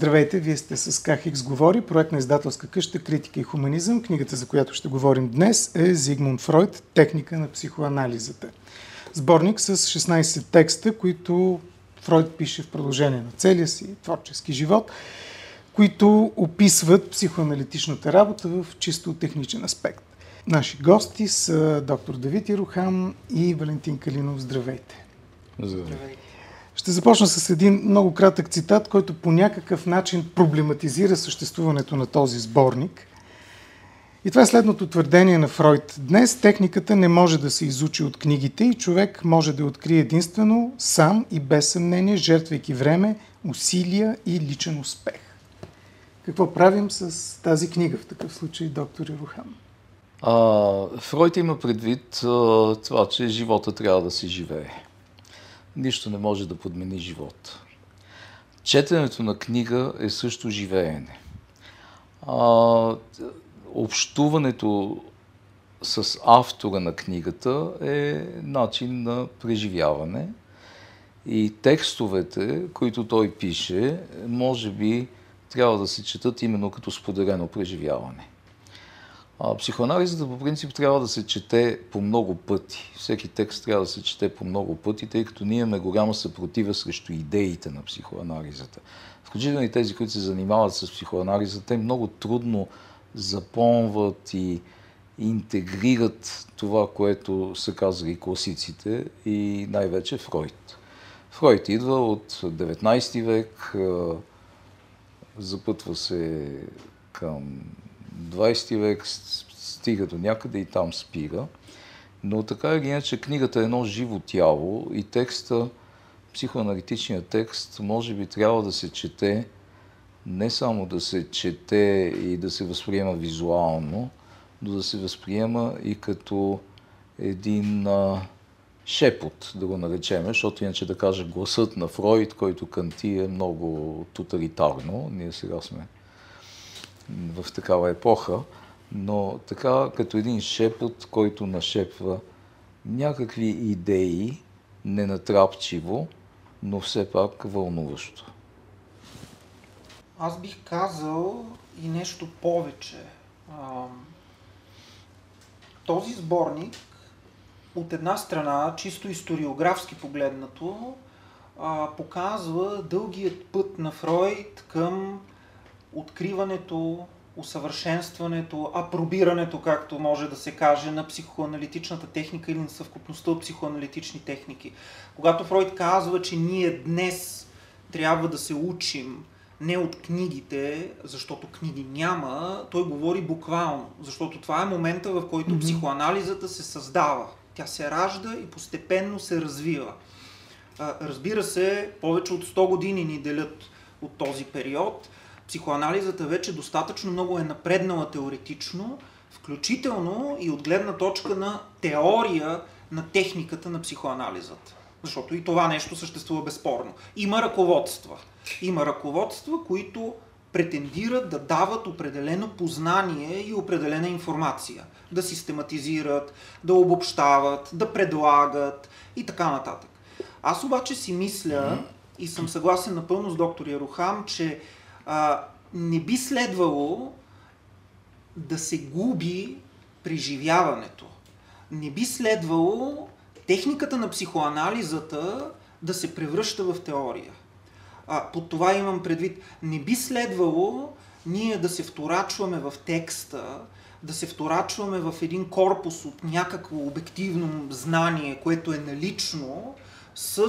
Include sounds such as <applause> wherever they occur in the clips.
Здравейте, вие сте с КХХ говори, проект на издателска къща Критика и хуманизъм. Книгата, за която ще говорим днес е Зигмунд Фройд Техника на психоанализата. Сборник с 16 текста, които Фройд пише в продължение на целия си творчески живот, които описват психоаналитичната работа в чисто техничен аспект. Наши гости са доктор Давид Ирухам и Валентин Калинов. Здравейте! Здравейте! Ще започна с един много кратък цитат, който по някакъв начин проблематизира съществуването на този сборник. И това е следното твърдение на Фройд. Днес техниката не може да се изучи от книгите и човек може да открие единствено, сам и без съмнение, жертвайки време, усилия и личен успех. Какво правим с тази книга в такъв случай, доктор Ирухан? Фройд има предвид а, това, че живота трябва да се живее нищо не може да подмени живота. Четенето на книга е също живеене. А, общуването с автора на книгата е начин на преживяване и текстовете, които той пише, може би трябва да се четат именно като споделено преживяване. А, психоанализата по принцип трябва да се чете по много пъти. Всеки текст трябва да се чете по много пъти, тъй като ние имаме голяма съпротива срещу идеите на психоанализата. Включително и тези, които се занимават с психоанализата, те много трудно запомват и интегрират това, което са казали класиците и най-вече Фройд. Фройд идва от 19 век, запътва се към 20 век стига до някъде и там спира. Но така или иначе книгата е едно живо тяло и текста, психоаналитичният текст, може би трябва да се чете, не само да се чете и да се възприема визуално, но да се възприема и като един а, шепот, да го наречем, защото иначе да кажа гласът на Фройд, който канти е много тоталитарно. Ние сега сме в такава епоха, но така като един шепот, който нашепва някакви идеи, ненатрапчиво, но все пак вълнуващо. Аз бих казал и нещо повече. Този сборник, от една страна, чисто историографски погледнато, показва дългият път на Фройд към откриването, усъвършенстването, апробирането, както може да се каже, на психоаналитичната техника или на съвкупността от психоаналитични техники. Когато Фройд казва, че ние днес трябва да се учим не от книгите, защото книги няма, той говори буквално, защото това е момента, в който mm-hmm. психоанализата се създава. Тя се ражда и постепенно се развива. Разбира се, повече от 100 години ни делят от този период психоанализата вече достатъчно много е напреднала теоретично, включително и от гледна точка на теория на техниката на психоанализата. Защото и това нещо съществува безспорно. Има ръководства. Има ръководства, които претендират да дават определено познание и определена информация. Да систематизират, да обобщават, да предлагат и така нататък. Аз обаче си мисля и съм съгласен напълно с доктор Ярухам, че а, не би следвало да се губи преживяването. Не би следвало техниката на психоанализата да се превръща в теория. А, под това имам предвид, не би следвало ние да се вторачваме в текста, да се вторачваме в един корпус от някакво обективно знание, което е налично, с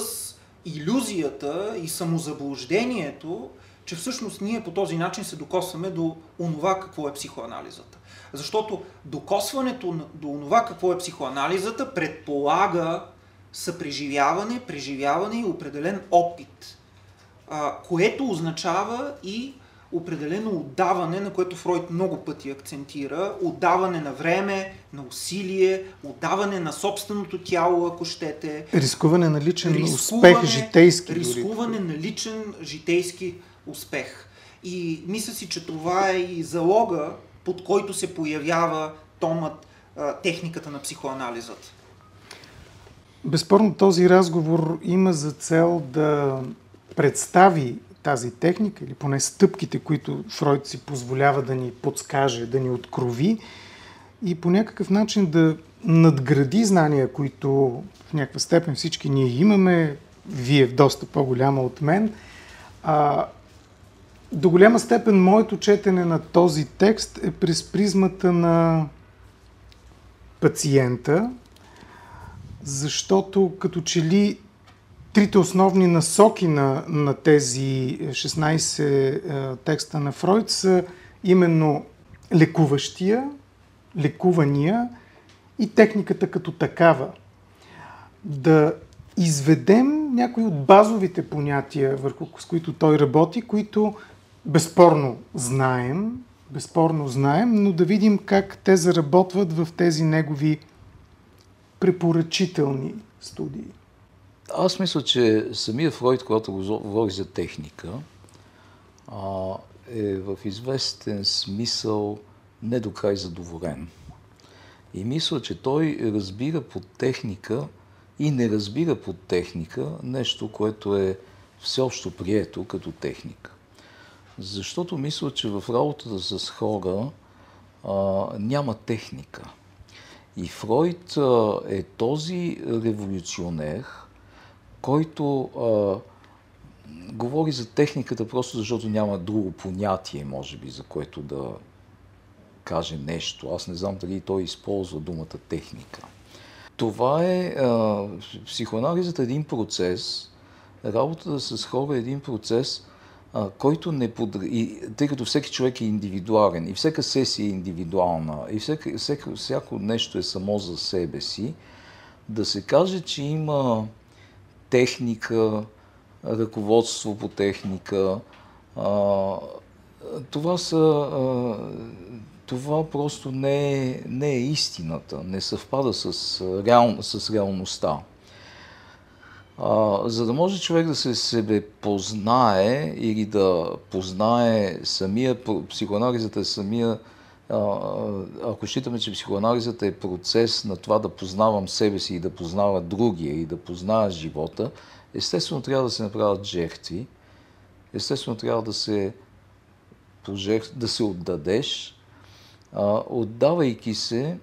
иллюзията и самозаблуждението, че всъщност ние по този начин се докосваме до онова какво е психоанализата. Защото докосването до онова какво е психоанализата предполага съпреживяване, преживяване и определен опит, което означава и определено отдаване, на което Фройд много пъти акцентира, отдаване на време, на усилие, отдаване на собственото тяло, ако щете. Рискуване на личен рискуване, успех, житейски. Рискуване дори. на личен житейски успех. И мисля си, че това е и залога, под който се появява томът техниката на психоанализата. Безспорно този разговор има за цел да представи тази техника, или поне стъпките, които Фройд си позволява да ни подскаже, да ни открови и по някакъв начин да надгради знания, които в някаква степен всички ние имаме, вие в доста по-голяма от мен. А, до голяма степен моето четене на този текст е през призмата на пациента, защото като че ли трите основни насоки на, на тези 16 е, текста на Фройд са именно лекуващия, лекувания и техниката като такава. Да изведем някои от базовите понятия, върху с които той работи, които безспорно знаем, безспорно знаем, но да видим как те заработват в тези негови препоръчителни студии. Аз мисля, че самия Фройд, когато говори за техника, е в известен смисъл не до край задоволен. И мисля, че той разбира под техника и не разбира под техника нещо, което е всеобщо прието като техника. Защото мисля, че в работата с хора а, няма техника. И Фройд а, е този революционер, който а, говори за техниката просто защото няма друго понятие, може би, за което да каже нещо. Аз не знам дали той използва думата техника. Това е а, психоанализът е един процес, работата с хора е един процес, който не под... и, тъй като всеки човек е индивидуален и всяка сесия е индивидуална и всяка, всяко, всяко нещо е само за себе си, да се каже, че има техника, ръководство по техника, а, това са а, това просто не е, не е истината, не съвпада с, реал, с реалността. За да може човек да се себе познае или да познае самия, психоанализата е самия, а, ако считаме, че психоанализата е процес на това да познавам себе си и да познава другия и да познава живота, естествено трябва да се направят жертви, естествено трябва да се, да се отдадеш, а, отдавайки се,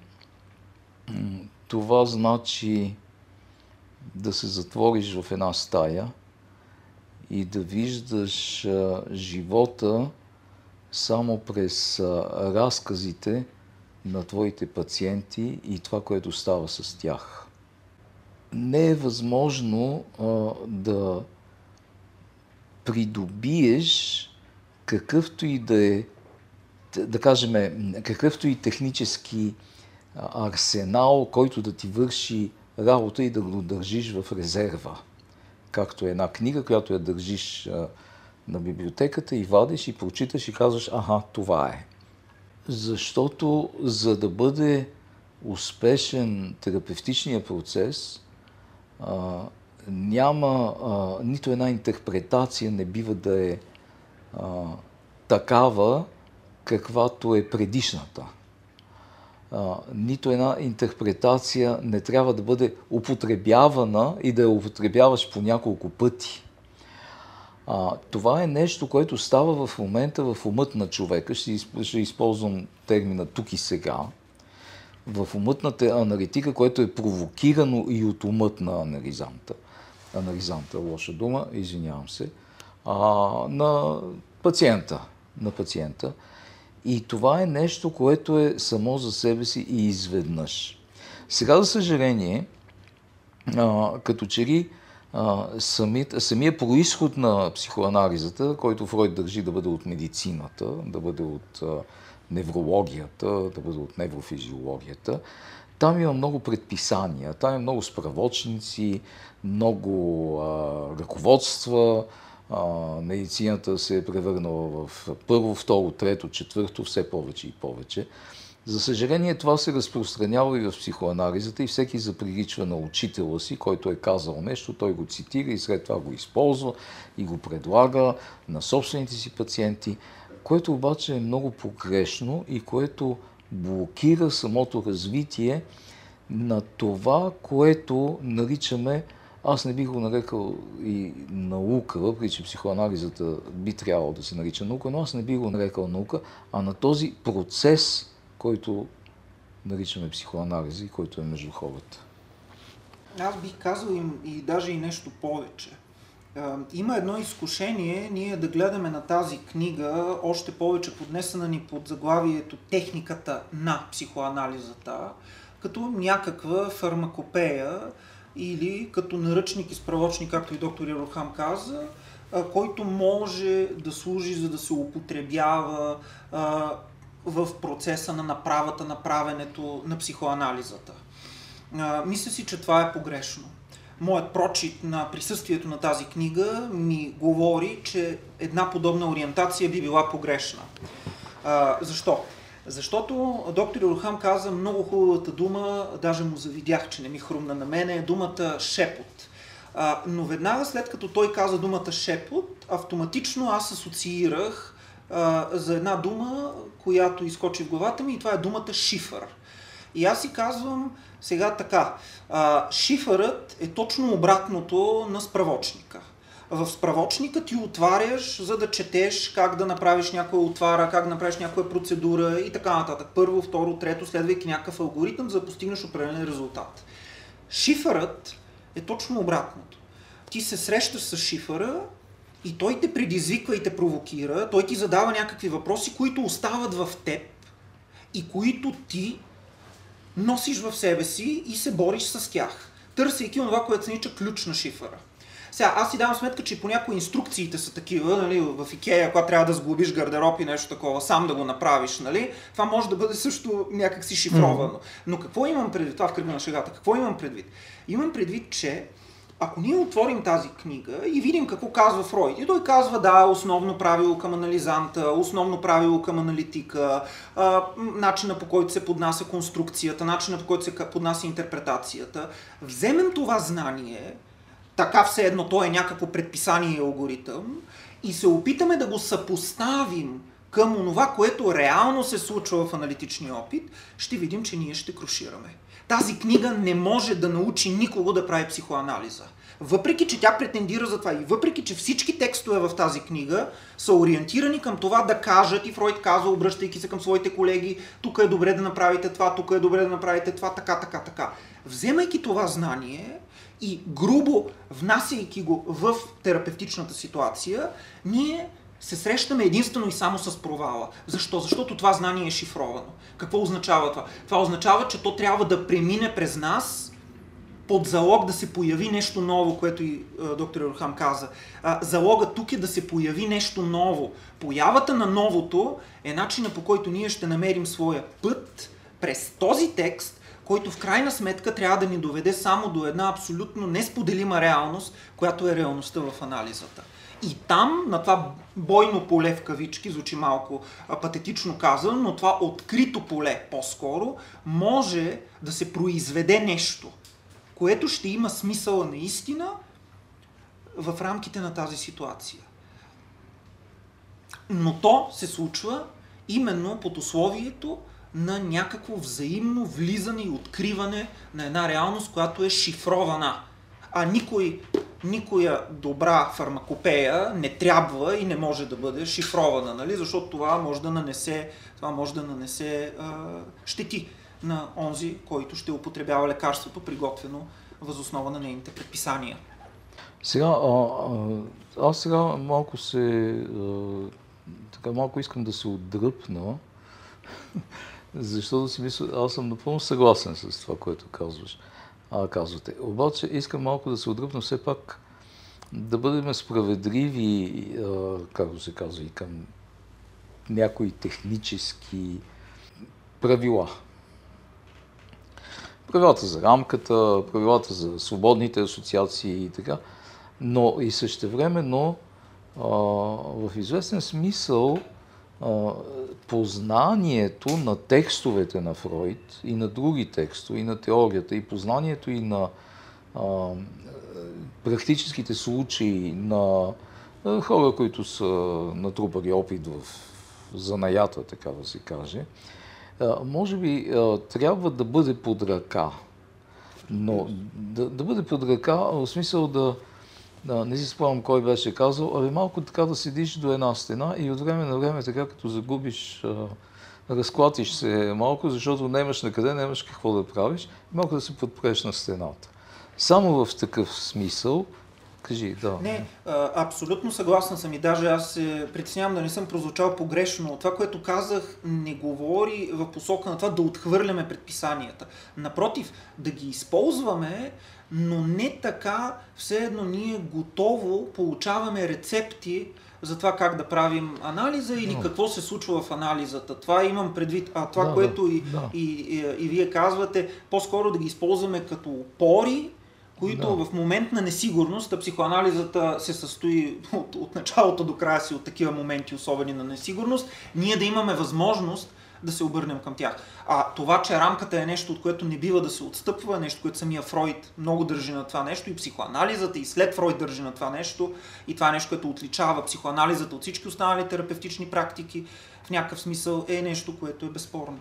това значи да се затвориш в една стая и да виждаш а, живота само през а, разказите на твоите пациенти и това, което става с тях. Не е възможно а, да придобиеш какъвто и да е да кажем, какъвто и технически арсенал, който да ти върши работа и да го държиш в резерва. Както е една книга, която я държиш на библиотеката и вадиш и прочиташ и казваш, аха, това е. Защото за да бъде успешен терапевтичния процес, а, няма а, нито една интерпретация не бива да е а, такава, каквато е предишната. А, нито една интерпретация не трябва да бъде употребявана и да я употребяваш по няколко пъти. А, това е нещо, което става в момента в умът на човека. Ще, ще използвам термина тук и сега. В умът на аналитика, което е провокирано и от умът на анализанта. Анализанта, лоша дума, извинявам се. А, на пациента. На пациента. И това е нещо, което е само за себе си и изведнъж. Сега, за съжаление, а, като че ли сами, самия происход на психоанализата, който Фройд държи да бъде от медицината, да бъде от а, неврологията, да бъде от неврофизиологията, там има много предписания, там има много справочници, много а, ръководства, медицината се е превърнала в първо, второ, трето, четвърто, все повече и повече. За съжаление, това се разпространява и в психоанализата и всеки заприличва на учителя си, който е казал нещо, той го цитира и след това го използва и го предлага на собствените си пациенти, което обаче е много погрешно и което блокира самото развитие на това, което наричаме аз не бих го нарекал и наука, въпреки че психоанализата би трябвало да се нарича наука, но аз не бих го нарекал наука, а на този процес, който наричаме психоанализа и който е между хората. Аз бих казал им и даже и нещо повече. Има едно изкушение ние да гледаме на тази книга, още повече поднесена ни под заглавието Техниката на психоанализата, като някаква фармакопея или като наръчник и справочник, както и доктор Ирохам каза, който може да служи за да се употребява в процеса на направата, направенето на психоанализата. Мисля си, че това е погрешно. Моят прочит на присъствието на тази книга ми говори, че една подобна ориентация би била погрешна. Защо? Защото доктор Орхам каза много хубавата дума, даже му завидях, че не ми хрумна на мене, думата шепот. А, но веднага след като той каза думата шепот, автоматично аз асоциирах а, за една дума, която изкочи в главата ми и това е думата шифър. И аз си казвам сега така, а, шифърът е точно обратното на справочника в справочника ти отваряш, за да четеш как да направиш някоя отвара, как да направиш някоя процедура и така нататък. Първо, второ, трето, следвайки някакъв алгоритъм, за да постигнеш определен резултат. Шифърът е точно обратното. Ти се срещаш с шифъра и той те предизвиква и те провокира, той ти задава някакви въпроси, които остават в теб и които ти носиш в себе си и се бориш с тях, търсейки това, което се нарича ключ на шифъра. Сега, аз си давам сметка, че понякога инструкциите са такива, нали, в Икея, когато трябва да сглобиш гардероб и нещо такова, сам да го направиш, нали, това може да бъде също някакси шифровано. Mm-hmm. Но какво имам предвид? Това в кръга на шегата. Какво имам предвид? Имам предвид, че ако ние отворим тази книга и видим какво казва Фройд, и той казва, да, основно правило към анализанта, основно правило към аналитика, а, начина по който се поднася конструкцията, начина по който се поднася интерпретацията, вземем това знание, така все едно то е някакво предписание и алгоритъм и се опитаме да го съпоставим към онова, което реално се случва в аналитичния опит, ще видим, че ние ще крушираме. Тази книга не може да научи никого да прави психоанализа. Въпреки, че тя претендира за това и въпреки, че всички текстове в тази книга са ориентирани към това да кажат, и Фройд казва, обръщайки се към своите колеги, тук е добре да направите това, тук е добре да направите това, така, така, така. Вземайки това знание, и грубо внасяйки го в терапевтичната ситуация, ние се срещаме единствено и само с провала. Защо? Защото това знание е шифровано. Какво означава това? Това означава, че то трябва да премине през нас под залог да се появи нещо ново, което и а, доктор Ерхам каза. А, залога тук е да се появи нещо ново. Появата на новото е начина по който ние ще намерим своя път през този текст който в крайна сметка трябва да ни доведе само до една абсолютно несподелима реалност, която е реалността в анализата. И там, на това бойно поле в кавички, звучи малко патетично казано, но това открито поле по-скоро, може да се произведе нещо, което ще има смисъла наистина в рамките на тази ситуация. Но то се случва именно под условието на някакво взаимно влизане и откриване на една реалност, която е шифрована. А никой, никоя добра фармакопея не трябва и не може да бъде шифрована, нали? защото това може да нанесе, това може да нанесе а, щети на онзи, който ще употребява лекарството, приготвено възоснова на нейните предписания. Сега, а, а, аз сега малко се, а, така малко искам да се отдръпна защото си мисля, аз съм напълно съгласен с това, което казваш. А, казвате. Обаче искам малко да се отдръпна все пак да бъдем справедливи, а, както се казва, и към някои технически правила. Правилата за рамката, правилата за свободните асоциации и така, но и същевременно а, в известен смисъл познанието на текстовете на Фройд и на други текстове, и на теорията, и познанието и на а, практическите случаи на а, хора, които са натрупали опит в занаята, така да се каже, а, може би трябва да бъде под ръка. Но да, да бъде под ръка, в смисъл да, да, не си спомням кой беше казал, ами малко така да седиш до една стена и от време на време така като загубиш, разклатиш се малко, защото нямаш на къде, нямаш какво да правиш, малко да се подпреш на стената. Само в такъв смисъл, Кажи, да. Не, абсолютно съгласна съм и даже аз се притеснявам да не съм прозвучал погрешно. Това, което казах, не говори в посока на това да отхвърляме предписанията. Напротив, да ги използваме, но не така, все едно ние готово получаваме рецепти за това как да правим анализа или no. какво се случва в анализата. Това имам предвид. А това, да, което да, и, да. И, и, и вие казвате, по-скоро да ги използваме като опори, които да. в момент на несигурност, а психоанализата се състои от, от началото до края си от такива моменти, особени на несигурност, ние да имаме възможност да се обърнем към тях. А това, че рамката е нещо, от което не бива да се отстъпва, нещо, което самия Фройд много държи на това нещо, и психоанализата, и след Фройд държи на това нещо, и това е нещо, което отличава психоанализата от всички останали терапевтични практики, в някакъв смисъл е нещо, което е безспорно.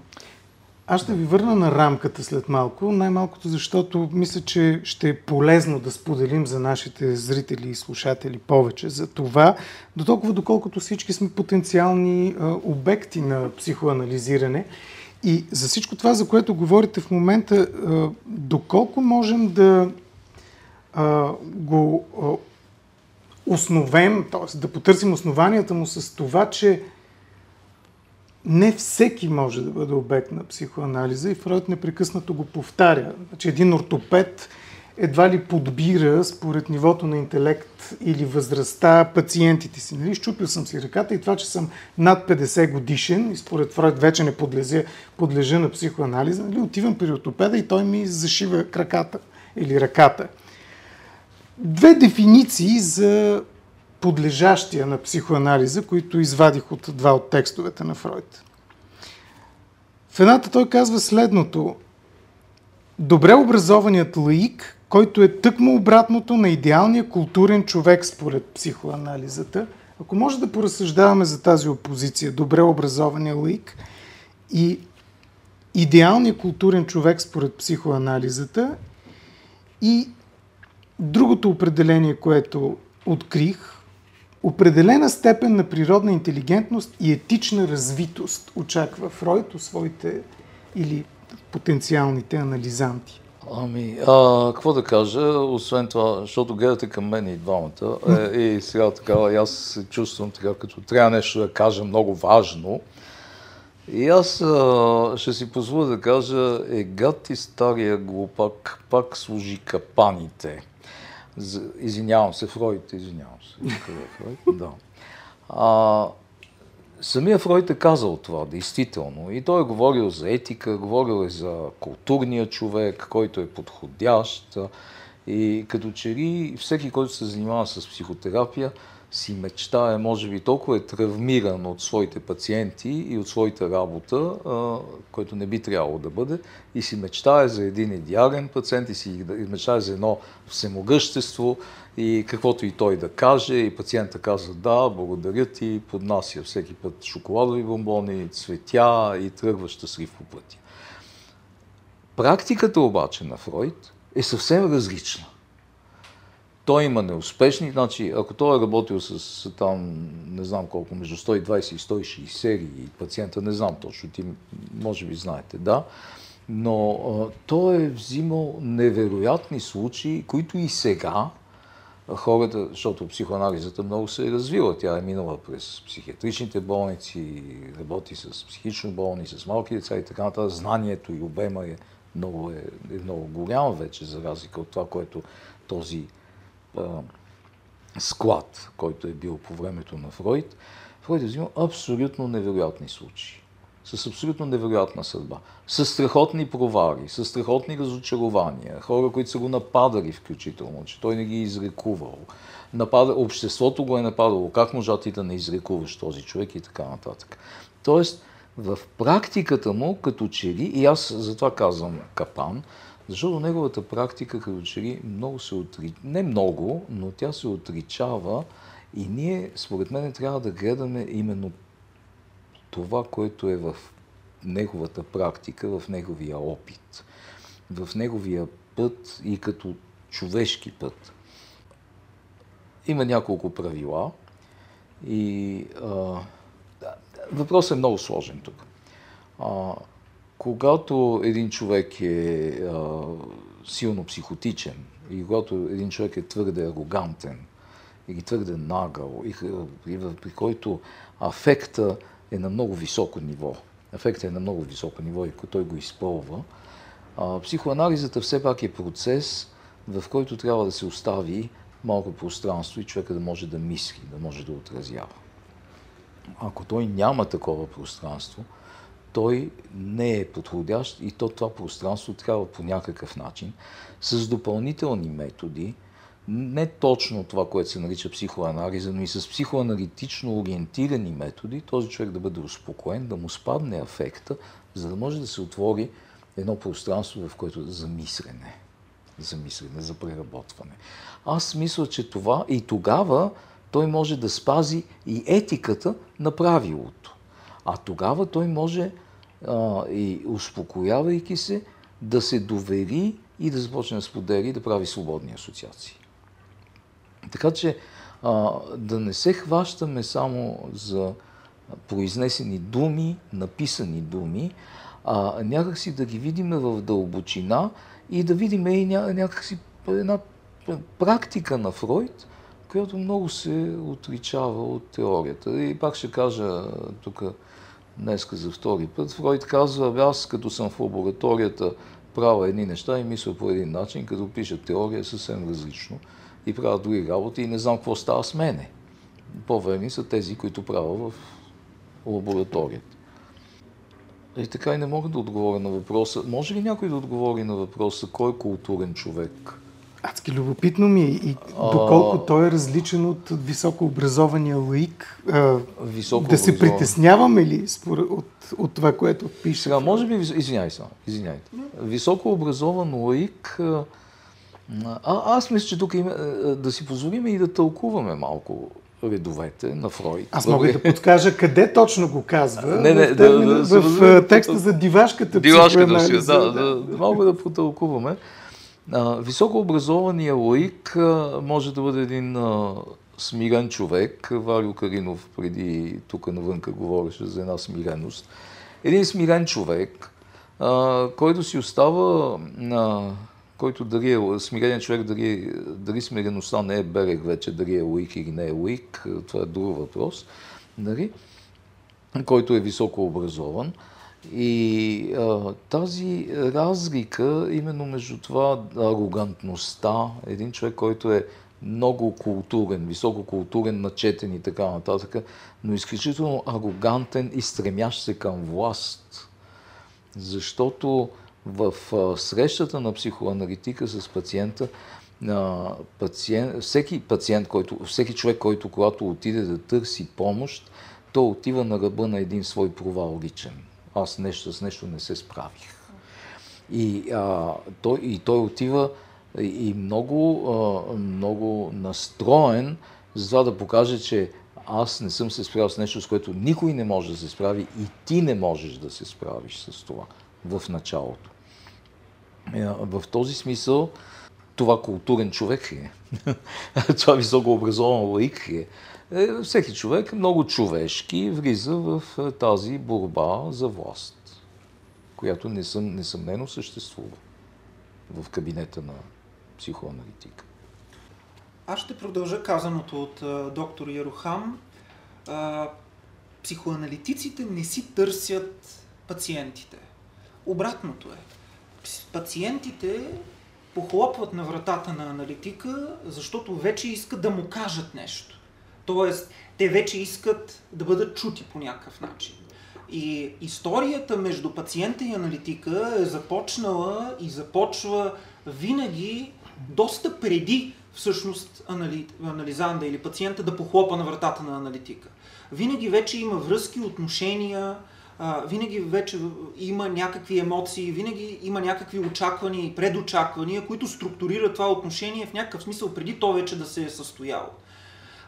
Аз ще ви върна на рамката след малко, най-малкото защото мисля, че ще е полезно да споделим за нашите зрители и слушатели повече за това, до толкова доколкото всички сме потенциални а, обекти на психоанализиране. И за всичко това, за което говорите в момента, а, доколко можем да а, го а, основем, т.е. да потърсим основанията му с това, че не всеки може да бъде обект на психоанализа и Фройд непрекъснато го повтаря. Значи един ортопед едва ли подбира според нивото на интелект или възрастта пациентите си. Нали? Щупил съм си ръката и това, че съм над 50 годишен и според Фройд вече не подлежа, подлежа на психоанализа, нали? отивам при ортопеда и той ми зашива краката или ръката. Две дефиниции за подлежащия на психоанализа, които извадих от два от текстовете на Фройд. В едната той казва следното. Добре образованият лаик, който е тъкмо обратното на идеалния културен човек според психоанализата, ако може да поразсъждаваме за тази опозиция, добре образования лаик и идеалния културен човек според психоанализата и другото определение, което открих, Определена степен на природна интелигентност и етична развитост очаква Фройд у своите или потенциалните анализанти. Ами, а, какво да кажа, освен това, защото гледате към мен и двамата, е, и сега така, аз се чувствам така, като трябва нещо да кажа много важно. И аз а, ще си позволя да кажа, е гад ти стария глупак, пак служи капаните. Извинявам се, Фройд, извинявам се. <laughs> Фройд? Да. А, самия Фройд е казал това, действително. И той е говорил за етика, говорил е за културния човек, който е подходящ. И като че ли всеки, който се занимава с психотерапия, си мечтае, може би толкова е травмиран от своите пациенти и от своята работа, който не би трябвало да бъде, и си мечтае за един идеален пациент и си мечтае за едно всемогъщество и каквото и той да каже, и пациента казва да, благодаря ти, поднася всеки път шоколадови бомбони, цветя и тръгва щастлив по пътя. Практиката обаче на Фройд е съвсем различна. Той има неуспешни, значи ако той е работил с там, не знам колко, между 120 и 160 серии и пациента, не знам точно, ти може би знаете, да, но а, той е взимал невероятни случаи, които и сега хората, защото психоанализата много се е развила, тя е минала през психиатричните болници, работи с психично болни, с малки деца и така нататък, знанието и обема е много, е, е много голямо вече, за разлика от това, което този склад, който е бил по времето на Фройд, Фройд е взимал абсолютно невероятни случаи, с абсолютно невероятна съдба, с страхотни провари, с страхотни разочарования, хора, които са го нападали включително, че той не ги е изрекувал, напада, обществото го е нападало, как можа ти да не изрекуваш този човек и така нататък. Тоест, в практиката му, като че ли, и аз затова казвам капан, защото неговата практика, като че ли, много се отричава, не много, но тя се отричава и ние, според мен, трябва да гледаме именно това, което е в неговата практика, в неговия опит, в неговия път и като човешки път. Има няколко правила и а, въпросът е много сложен тук. А, когато един човек е а, силно психотичен и когато един човек е твърде арогантен или твърде нагъл и, и при който афекта е на много високо ниво, афектът е на много високо ниво и той го изпълва, а, психоанализата все пак е процес, в който трябва да се остави малко пространство и човека да може да мисли, да може да отразява. Ако той няма такова пространство, той не е подходящ и то това пространство трябва по някакъв начин, с допълнителни методи, не точно това, което се нарича психоанализа, но и с психоаналитично ориентирани методи, този човек да бъде успокоен, да му спадне афекта, за да може да се отвори едно пространство, в което за мислене, за мислене, за преработване. Аз мисля, че това и тогава той може да спази и етиката на правилото. А тогава той може, а, и успокоявайки се, да се довери и да започне да сподели и да прави свободни асоциации. Така че а, да не се хващаме само за произнесени думи, написани думи, а някакси да ги видим в дълбочина и да видим и ня, някакси една практика на Фройд, която много се отличава от теорията. И пак ще кажа тук днеска за втори път. Фройд казва, аз като съм в лабораторията правя едни неща и мисля по един начин, като пиша теория съвсем различно и правя други работи и не знам какво става с мене. По-верни са тези, които правя в лабораторията. И така и не мога да отговоря на въпроса. Може ли някой да отговори на въпроса, кой е културен човек? Адски любопитно ми е и доколко той е различен от високообразования лаик. Високо да се притесняваме ли според, от, от това, което пише? Сега, може би, извиняй само, извиняйте. Високообразован лаик, а, аз мисля, че тук има, да си позволим и да тълкуваме малко редовете на Фройд. Аз мога да подскажа къде точно го казва. Не, не, в, термина, да, да, в, в текста за дивашката Дивашката си, да, да, да, малко да потълкуваме. Високообразования лаик може да бъде един смирен човек. Валио Каринов преди тук навънка говореше за една смиреност. Един смирен човек, който си остава на който дали е смирен човек, дали, дали смиреността не е берег вече, дали е уик или не е уик, това е друг въпрос, нали? който е високо образован. И а, тази разлика, именно между това арогантността, един човек, който е много културен, висококултурен, начетен и така нататък, но изключително арогантен и стремящ се към власт. Защото в срещата на психоаналитика с пациента, пациент, всеки пациент, който, всеки човек, който когато отиде да търси помощ, той отива на ръба на един свой провал личен. Аз нещо с нещо не се справих. И, а, той, и той отива и много, а, много настроен за това да покаже, че аз не съм се справил с нещо, с което никой не може да се справи и ти не можеш да се справиш с това в началото. Е, в този смисъл това културен човек е? <laughs> това високо образован лаик е? Е? Всеки човек много човешки влиза в е, тази борба за власт, която несъм, несъмнено съществува в кабинета на психоаналитика. Аз ще продължа казаното от а, доктор Ярухам. А, психоаналитиците не си търсят пациентите. Обратното е пациентите похлопват на вратата на аналитика, защото вече искат да му кажат нещо. Тоест, те вече искат да бъдат чути по някакъв начин. И историята между пациента и аналитика е започнала и започва винаги доста преди всъщност анали... анализанда или пациента да похлопа на вратата на аналитика. Винаги вече има връзки, отношения, винаги вече има някакви емоции, винаги има някакви очаквания и предочаквания, които структурират това отношение в някакъв смисъл преди то вече да се е състояло.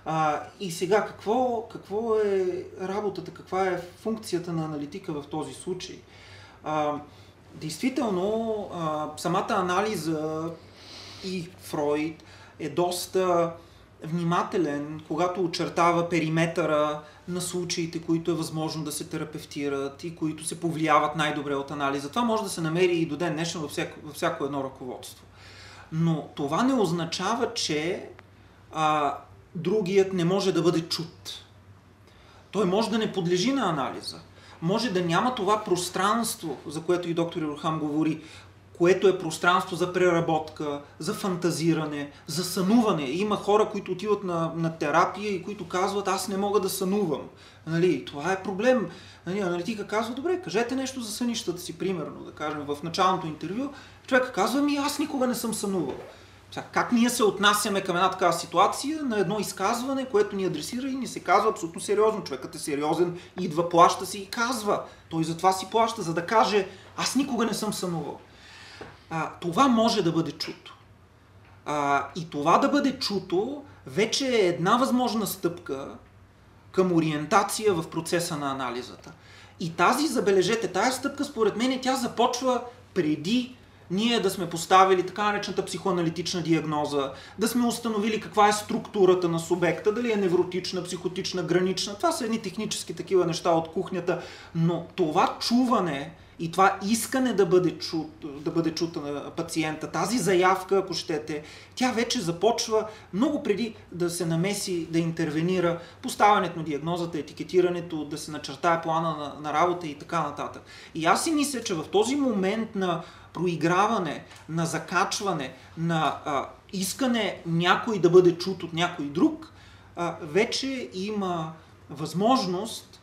А, и сега, какво, какво е работата, каква е функцията на аналитика в този случай? А, действително, а, самата анализа и Фройд е доста внимателен, когато очертава периметъра на случаите, които е възможно да се терапевтират и които се повлияват най-добре от анализа. Това може да се намери и до ден днешен във всяко, във всяко едно ръководство. Но това не означава, че а, другият не може да бъде чут. Той може да не подлежи на анализа. Може да няма това пространство, за което и доктор Ирохам говори, което е пространство за преработка, за фантазиране, за сънуване. Има хора, които отиват на, на терапия и които казват, аз не мога да сънувам. Нали, това е проблем. Нали, аналитика казва, добре, кажете нещо за сънищата си, примерно, да кажем, в началното интервю. Човек казва, ми аз никога не съм сънувал. Как ние се отнасяме към една такава ситуация на едно изказване, което ни адресира и ни се казва абсолютно сериозно. Човекът е сериозен, идва, плаща си и казва. Той затова си плаща, за да каже, аз никога не съм сънувал. А, това може да бъде чуто. А, и това да бъде чуто вече е една възможна стъпка към ориентация в процеса на анализата. И тази, забележете, тази стъпка, според мен, тя започва преди ние да сме поставили така наречената психоаналитична диагноза, да сме установили каква е структурата на субекта, дали е невротична, психотична, гранична. Това са едни технически такива неща от кухнята, но това чуване и това искане да бъде, чут, да бъде чута на пациента, тази заявка, ако щете, тя вече започва много преди да се намеси, да интервенира поставянето на диагнозата, етикетирането, да се начертае плана на, на работа и така нататък. И аз си мисля, че в този момент на проиграване, на закачване, на а, искане някой да бъде чут от някой друг, а, вече има възможност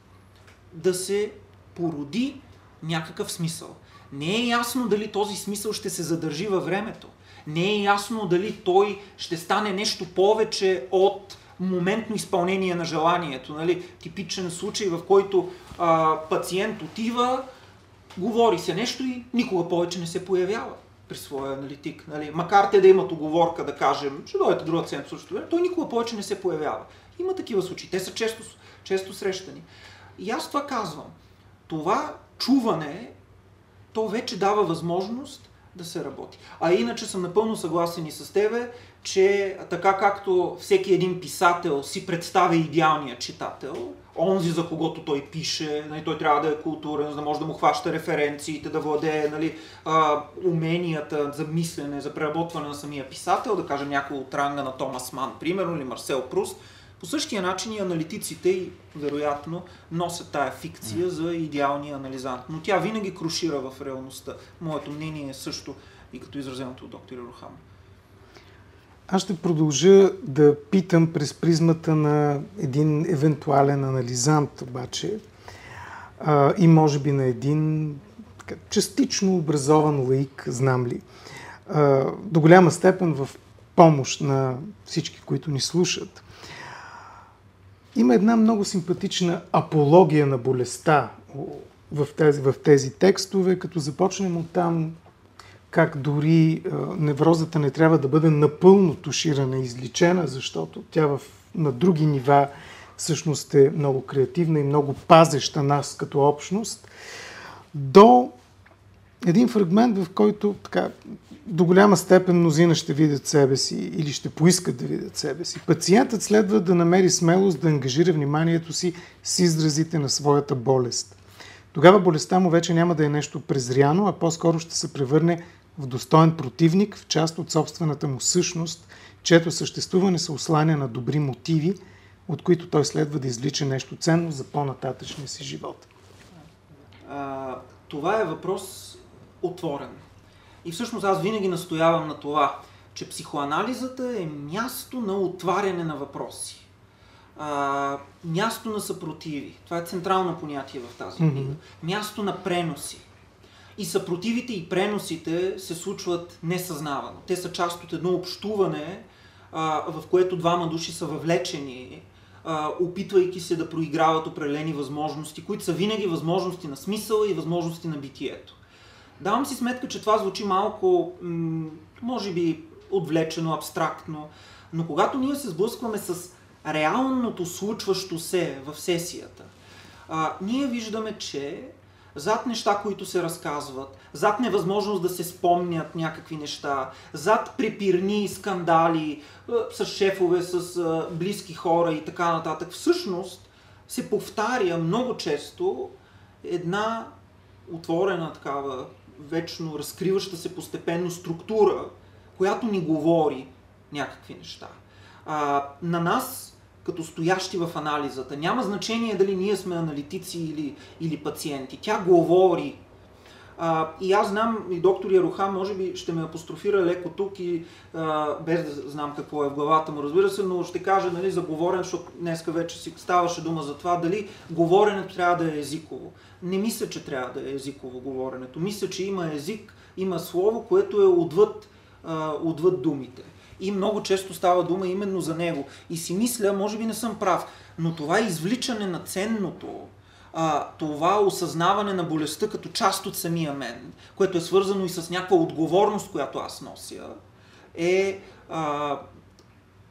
да се породи някакъв смисъл. Не е ясно дали този смисъл ще се задържи във времето. Не е ясно дали той ще стане нещо повече от моментно изпълнение на желанието. Нали? Типичен случай, в който а, пациент отива, говори се нещо и никога повече не се появява при своя аналитик. Нали? Макар те да имат оговорка, да кажем, ще дойдете друга седмица също време, той никога повече не се появява. Има такива случаи. Те са често, често срещани. И аз това казвам. Това чуване, то вече дава възможност да се работи. А иначе съм напълно съгласен и с тебе, че така както всеки един писател си представя идеалния читател, онзи за когото той пише, нали, той трябва да е културен, за да може да му хваща референциите, да владее нали, уменията за мислене, за преработване на самия писател, да кажем някой от ранга на Томас Ман, примерно, или Марсел Пруст, по същия начин и аналитиците, вероятно, носят тая фикция за идеалния анализант. Но тя винаги крушира в реалността. Моето мнение е също и като изразеното от доктор Рухам. Аз ще продължа да питам през призмата на един евентуален анализант, обаче, а, и може би на един така, частично образован лаик, знам ли. А, до голяма степен в помощ на всички, които ни слушат. Има една много симпатична апология на болестта в тези, в тези текстове, като започнем от там как дори неврозата не трябва да бъде напълно туширана изличена, защото тя в, на други нива всъщност е много креативна и много пазеща нас като общност, до един фрагмент, в който така, до голяма степен мнозина ще видят себе си или ще поискат да видят себе си. Пациентът следва да намери смелост да ангажира вниманието си с изразите на своята болест. Тогава болестта му вече няма да е нещо презряно, а по-скоро ще се превърне в достоен противник, в част от собствената му същност, чето съществуване се осланя на добри мотиви, от които той следва да излича нещо ценно за по-нататъчния си живот. А, това е въпрос отворен. И всъщност аз винаги настоявам на това, че психоанализата е място на отваряне на въпроси. А, място на съпротиви. Това е централно понятие в тази книга. Mm-hmm. Място на преноси. И съпротивите и преносите се случват несъзнавано. Те са част от едно общуване, а, в което двама души са въвлечени, а, опитвайки се да проиграват определени възможности, които са винаги възможности на смисъла и възможности на битието. Давам си сметка, че това звучи малко, може би, отвлечено, абстрактно, но когато ние се сблъскваме с реалното случващо се в сесията, а, ние виждаме, че зад неща, които се разказват, зад невъзможност да се спомнят някакви неща, зад препирни скандали с шефове, с близки хора и така нататък, всъщност се повтаря много често една отворена такава, вечно разкриваща се постепенно структура, която ни говори някакви неща. А, на нас като стоящи в анализата. Няма значение дали ние сме аналитици или, или пациенти. Тя говори. А, и аз знам, и доктор Яруха може би ще ме апострофира леко тук и а, без да знам какво е в главата му, разбира се, но ще кажа нали, за говорене, защото днеска вече си ставаше дума за това, дали говоренето трябва да е езиково. Не мисля, че трябва да е езиково говоренето. Мисля, че има език, има слово, което е отвъд, а, отвъд думите и много често става дума именно за него. И си мисля, може би не съм прав, но това извличане на ценното, а, това осъзнаване на болестта като част от самия мен, което е свързано и с някаква отговорност, която аз нося, е а,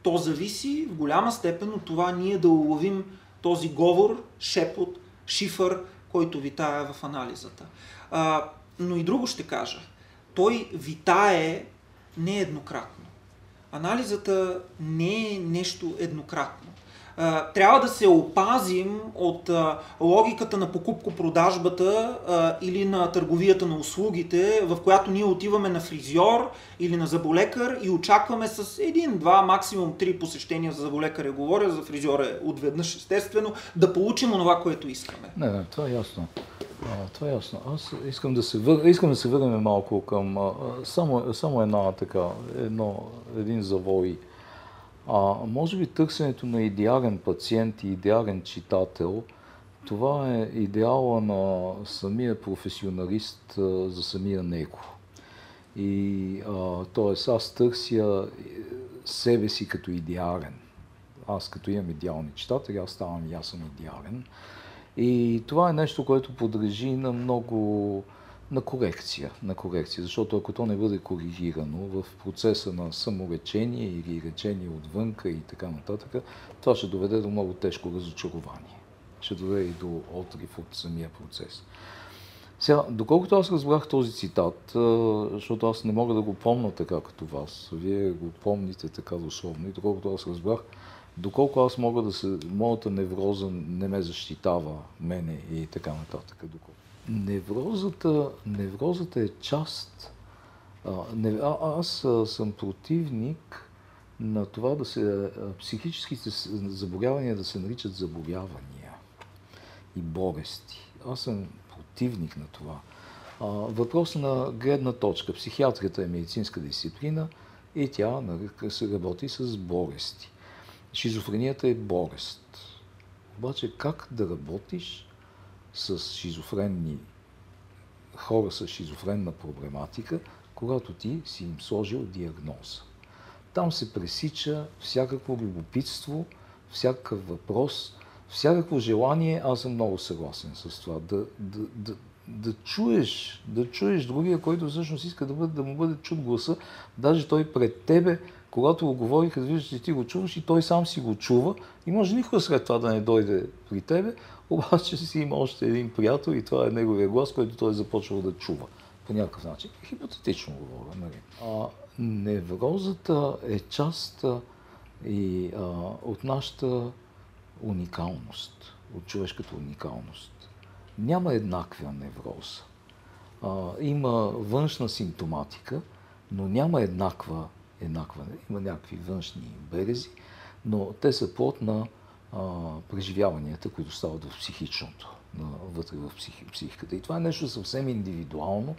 то зависи в голяма степен от това ние да уловим този говор, шепот, шифър, който витае в анализата. А, но и друго ще кажа. Той витае нееднократно анализата не е нещо еднократно. Трябва да се опазим от логиката на покупко-продажбата или на търговията на услугите, в която ние отиваме на фризьор или на заболекар и очакваме с един, два, максимум три посещения за заболекаря, говоря, за фризьора е отведнъж естествено, да получим онова, което искаме. Не, не, това е ясно. Това е ясно. Аз искам да се, вър... искам да се върнем малко към само, само една така, едно, един завой. А, може би търсенето на идеален пациент и идеален читател, това е идеала на самия професионалист а, за самия него. И т.е. аз търся себе си като идеален. Аз като имам идеални читатели, аз ставам и аз съм идеален. И това е нещо, което подлежи на много на корекция, на корекция, защото ако то не бъде коригирано в процеса на самолечение или лечение отвънка и така нататък, това ще доведе до много тежко разочарование. Ще доведе и до отрив от самия процес. Сега, доколкото аз разбрах този цитат, защото аз не мога да го помня така като вас, вие го помните така дословно и доколкото аз разбрах, доколко аз мога да се, моята невроза не ме защитава мене и така нататък. Доколко. Неврозата, неврозата е част. А, не, а, аз а, съм противник на това да се, психическите заболявания да се наричат заболявания и болести. Аз съм противник на това. А, въпрос на гледна точка. Психиатрията е медицинска дисциплина и тя се работи с болести. Шизофренията е болест. Обаче как да работиш с шизофренни хора с шизофренна проблематика, когато ти си им сложил диагноза? Там се пресича всякакво любопитство, всякакъв въпрос, всякакво желание, аз съм много съгласен с това, да, да, да, да чуеш, да чуеш другия, който всъщност иска да, бъде, да му бъде чут гласа, даже той пред тебе когато го говориха, виждаш, че ти го чуваш и той сам си го чува и може никога след това да не дойде при тебе, обаче си има още един приятел и това е неговия глас, който той е започвал да чува по някакъв начин. Хипотетично говоря. Нали? А, неврозата е част и а, от нашата уникалност, от човешката уникалност. Няма еднаква невроза. А, има външна симптоматика, но няма еднаква еднаква. Има някакви външни берези, но те са плод на а, преживяванията, които стават в психичното, на, вътре в психи, психиката. И това е нещо съвсем индивидуално,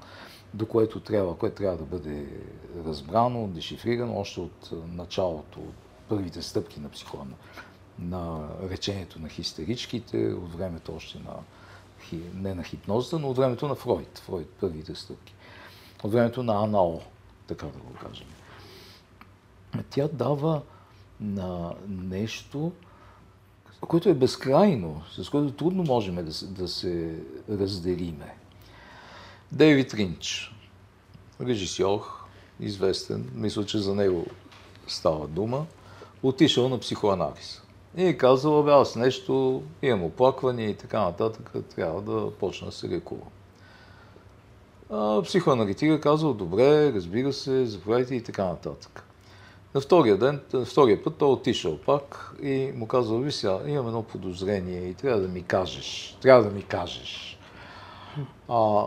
до което трябва, което трябва да бъде разбрано, дешифрирано още от началото, от първите стъпки на психона, на речението на хистеричките, от времето още на не на хипнозата, но от времето на Фройд, Фройд първите стъпки. От времето на АНАО, така да го кажем тя дава на нещо, което е безкрайно, с което трудно можем да се, да се разделиме. Дейвид Ринч, режисьор, известен, мисля, че за него става дума, отишъл на психоанализ. И е казал, бе, аз нещо, имам оплаквания и така нататък, трябва да почна да се лекувам. Психоаналитика казал, добре, разбира се, заповядайте и така нататък. На втория ден, на втория път той отишъл пак и му казал, ви сега, имам едно подозрение и трябва да ми кажеш, трябва да ми кажеш. А,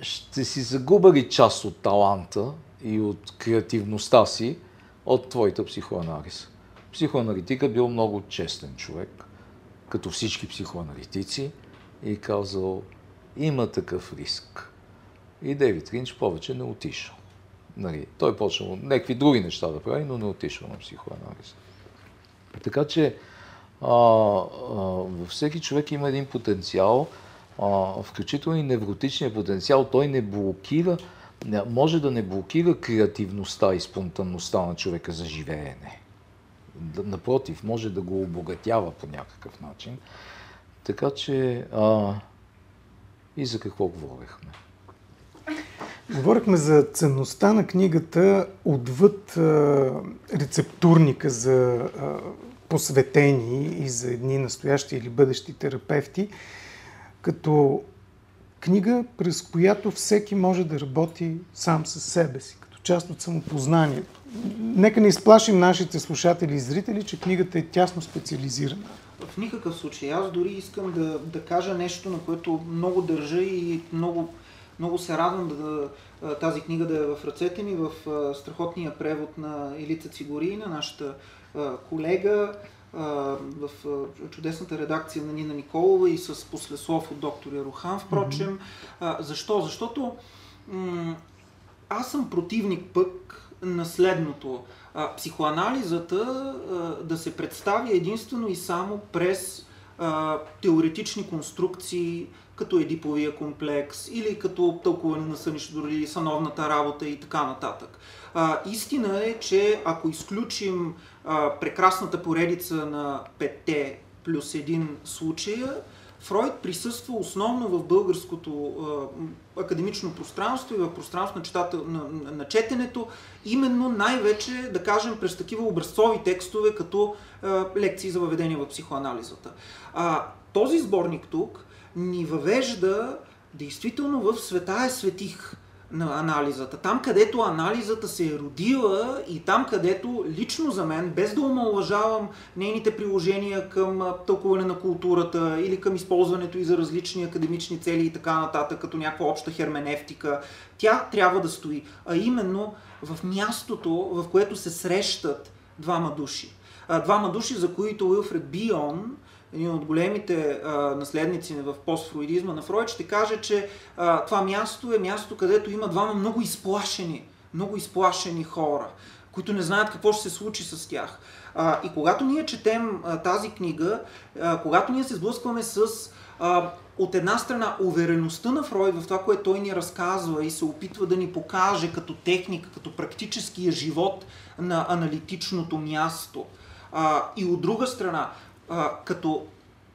ще си загуба ли част от таланта и от креативността си от твоята психоанализа? Психоаналитика бил много честен човек, като всички психоаналитици, и казал, има такъв риск. И Дейвид Ринч повече не отишъл. Нали, той почнал някакви други неща да прави, но не отишъл на психоанализ. Така че а, а, във всеки човек има един потенциал, а, включително и невротичния потенциал. Той не блокира, не, може да не блокира креативността и спонтанността на човека за живеене. Напротив, може да го обогатява по някакъв начин. Така че а, и за какво говорихме? Говорихме за ценността на книгата отвъд а, рецептурника за а, посветени и за едни настоящи или бъдещи терапевти, като книга, през която всеки може да работи сам със себе си, като част от самопознанието. Нека не изплашим нашите слушатели и зрители, че книгата е тясно специализирана. В никакъв случай. Аз дори искам да, да кажа нещо, на което много държа и много много се радвам да, тази книга да е в ръцете ми, в страхотния превод на Елица Цигорина, нашата колега, в чудесната редакция на Нина Николова и с послеслов от доктор Ярухан, впрочем. Mm-hmm. Защо? Защото м- аз съм противник пък на следното. Психоанализата да се представи единствено и само през теоретични конструкции, като Едиповия комплекс или като тълкуване на сънището дори съновната работа и така нататък. А, истина е, че ако изключим а, прекрасната поредица на петте плюс един случая, Фройд присъства основно в българското а, академично пространство и в пространство на, читател, на, на, на четенето, именно най-вече, да кажем, през такива образцови текстове, като а, лекции за въведение в психоанализата. А, този сборник тук ни въвежда действително в света е светих на анализата. Там, където анализата се е родила и там, където лично за мен, без да омалважавам нейните приложения към тълкуване на културата или към използването и за различни академични цели и така нататък, като някаква обща херменевтика, тя трябва да стои. А именно в мястото, в което се срещат двама души. Двама души, за които Уилфред Бион един от големите а, наследници в постфруидизма на Фройд, ще каже, че а, това място е място, където има двама много изплашени, много изплашени хора, които не знаят какво ще се случи с тях. А, и когато ние четем а, тази книга, а, когато ние се сблъскваме с а, от една страна увереността на Фройд в това, което той ни разказва и се опитва да ни покаже като техника, като практическия живот на аналитичното място. А, и от друга страна, като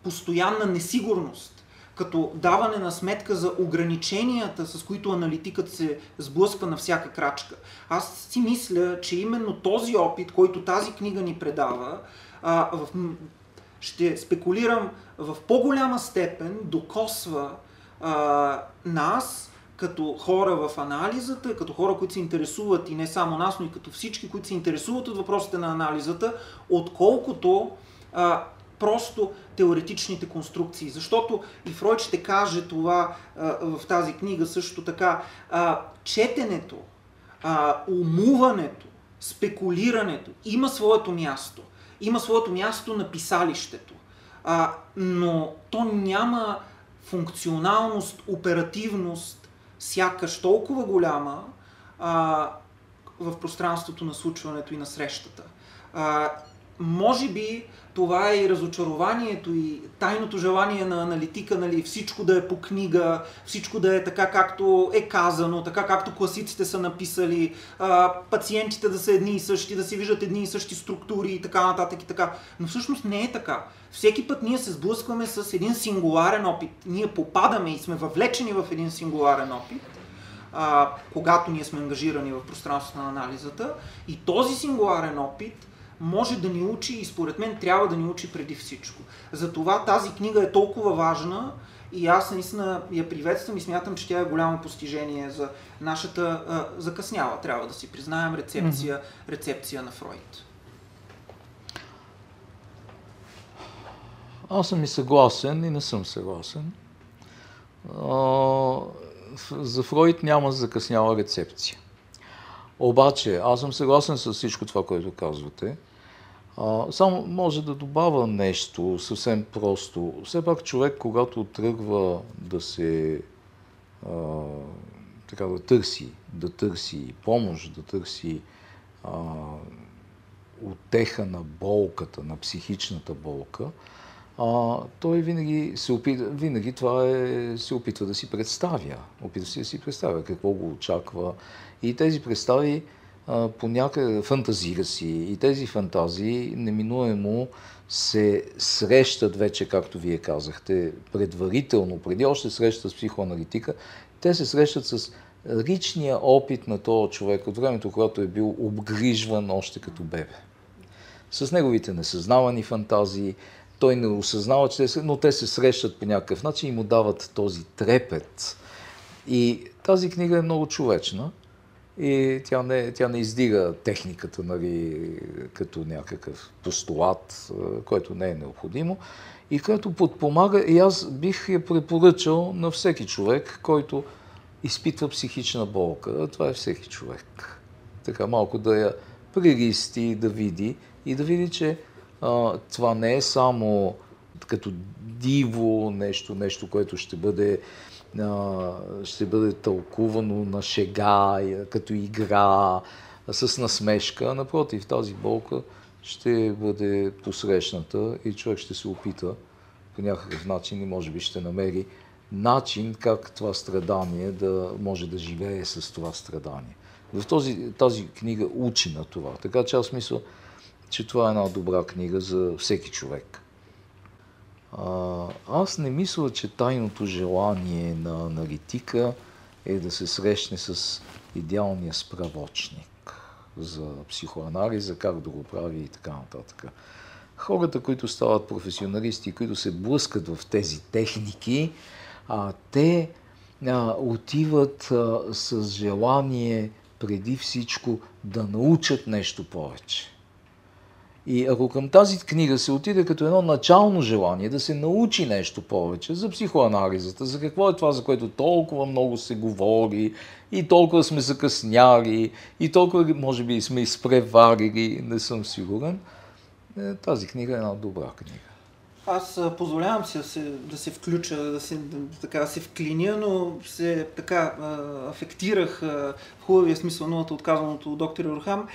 постоянна несигурност, като даване на сметка за ограниченията, с които аналитикът се сблъсква на всяка крачка. Аз си мисля, че именно този опит, който тази книга ни предава, а, в, ще спекулирам в по-голяма степен докосва а, нас, като хора в анализата, като хора, които се интересуват и не само нас, но и като всички, които се интересуват от въпросите на анализата, отколкото а, просто теоретичните конструкции. Защото и Фройд ще каже това а, в тази книга също така. А, четенето, а, умуването, спекулирането има своето място. Има своето място на писалището. А, но то няма функционалност, оперативност, сякаш толкова голяма а, в пространството на случването и на срещата. А, може би това е и разочарованието и тайното желание на аналитика, нали, всичко да е по книга, всичко да е така както е казано, така както класиците са написали, пациентите да са едни и същи, да се виждат едни и същи структури и така нататък и така. Но всъщност не е така. Всеки път ние се сблъскваме с един сингуларен опит. Ние попадаме и сме въвлечени в един сингуларен опит, когато ние сме ангажирани в пространството на анализата. И този сингуларен опит може да ни учи и според мен трябва да ни учи преди всичко. Затова тази книга е толкова важна и аз наистина я приветствам и смятам, че тя е голямо постижение за нашата а, закъсняла, трябва да си признаем, рецепция, рецепция на Фройд. Аз съм и съгласен и не съм съгласен. За Фройд няма закъсняла рецепция. Обаче, аз съм съгласен с всичко това, което казвате. А, само може да добавя нещо съвсем просто. Все пак човек, когато тръгва да се а, така да търси, да търси помощ, да търси а, отеха на болката, на психичната болка, а, той винаги се опитва, винаги това е, се опитва да си представя. Опитва се да си представя какво го очаква. И тези представи по някъде фантазира си. И тези фантазии неминуемо се срещат вече, както вие казахте, предварително, преди още среща с психоаналитика, те се срещат с личния опит на този човек от времето, когато е бил обгрижван още като бебе. С неговите несъзнавани фантазии, той не осъзнава, че те но те се срещат по някакъв начин и му дават този трепет. И тази книга е много човечна и тя не, тя не издига техниката нали, като някакъв постулат, който не е необходимо и който подпомага и аз бих я препоръчал на всеки човек, който изпитва психична болка. Това е всеки човек. Така малко да я приристи, да види и да види, че а, това не е само като диво нещо, нещо, което ще бъде ще бъде тълкувано на шега, като игра, с насмешка. Напротив, тази болка ще бъде посрещната и човек ще се опита по някакъв начин и може би ще намери начин как това страдание да може да живее с това страдание. В този, тази книга учи на това. Така че аз мисля, че това е една добра книга за всеки човек. А, аз не мисля, че тайното желание на аналитика е да се срещне с идеалния справочник за психоанализа, как да го прави и така нататък. Хората, които стават професионалисти, които се блъскат в тези техники, а, те а, отиват а, с желание преди всичко да научат нещо повече. И ако към тази книга се отиде като едно начално желание да се научи нещо повече за психоанализата, за какво е това, за което толкова много се говори и толкова сме закъсняли и толкова може би сме изпреварили, не съм сигурен, е, тази книга е една добра книга. Аз позволявам си да се, да се включа, да се, така, да се вклиня, но се така афектирах в хубавия смисъл новата отказаното от доктор Орхам.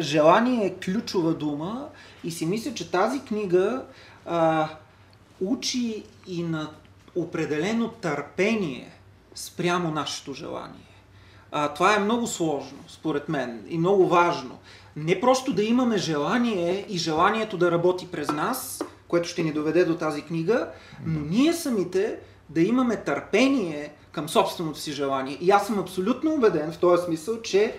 Желание е ключова дума и си мисля, че тази книга а, учи и на определено търпение спрямо нашето желание. А, това е много сложно, според мен, и много важно. Не просто да имаме желание и желанието да работи през нас, което ще ни доведе до тази книга, но ние самите да имаме търпение към собственото си желание. И аз съм абсолютно убеден в този смисъл, че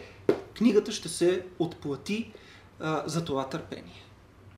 книгата ще се отплати а, за това търпение.